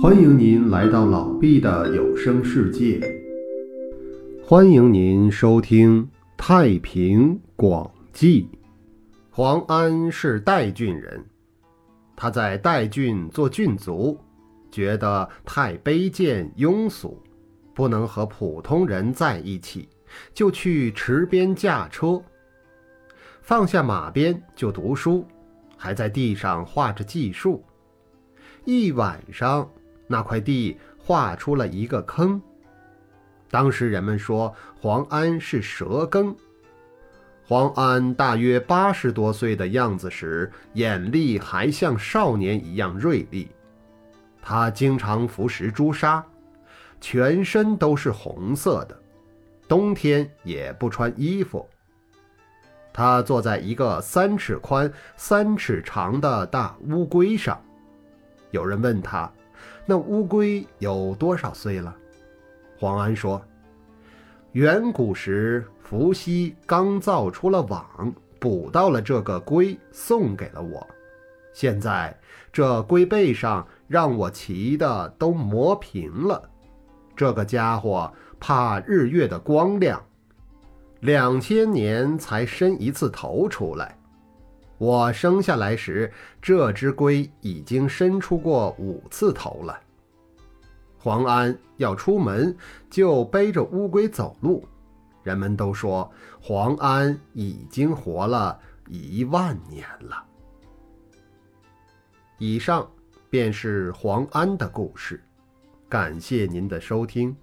欢迎您来到老毕的有声世界。欢迎您收听《太平广记》。黄安是代郡人，他在代郡做郡卒，觉得太卑贱庸俗，不能和普通人在一起，就去池边驾车，放下马鞭就读书，还在地上画着计数。一晚上。那块地画出了一个坑。当时人们说黄安是蛇羹。黄安大约八十多岁的样子时，眼力还像少年一样锐利。他经常服食朱砂，全身都是红色的，冬天也不穿衣服。他坐在一个三尺宽、三尺长的大乌龟上。有人问他。那乌龟有多少岁了？黄安说：“远古时，伏羲刚造出了网，捕到了这个龟，送给了我。现在这龟背上让我骑的都磨平了。这个家伙怕日月的光亮，两千年才伸一次头出来。我生下来时，这只龟已经伸出过五次头了。”黄安要出门，就背着乌龟走路。人们都说黄安已经活了一万年了。以上便是黄安的故事，感谢您的收听。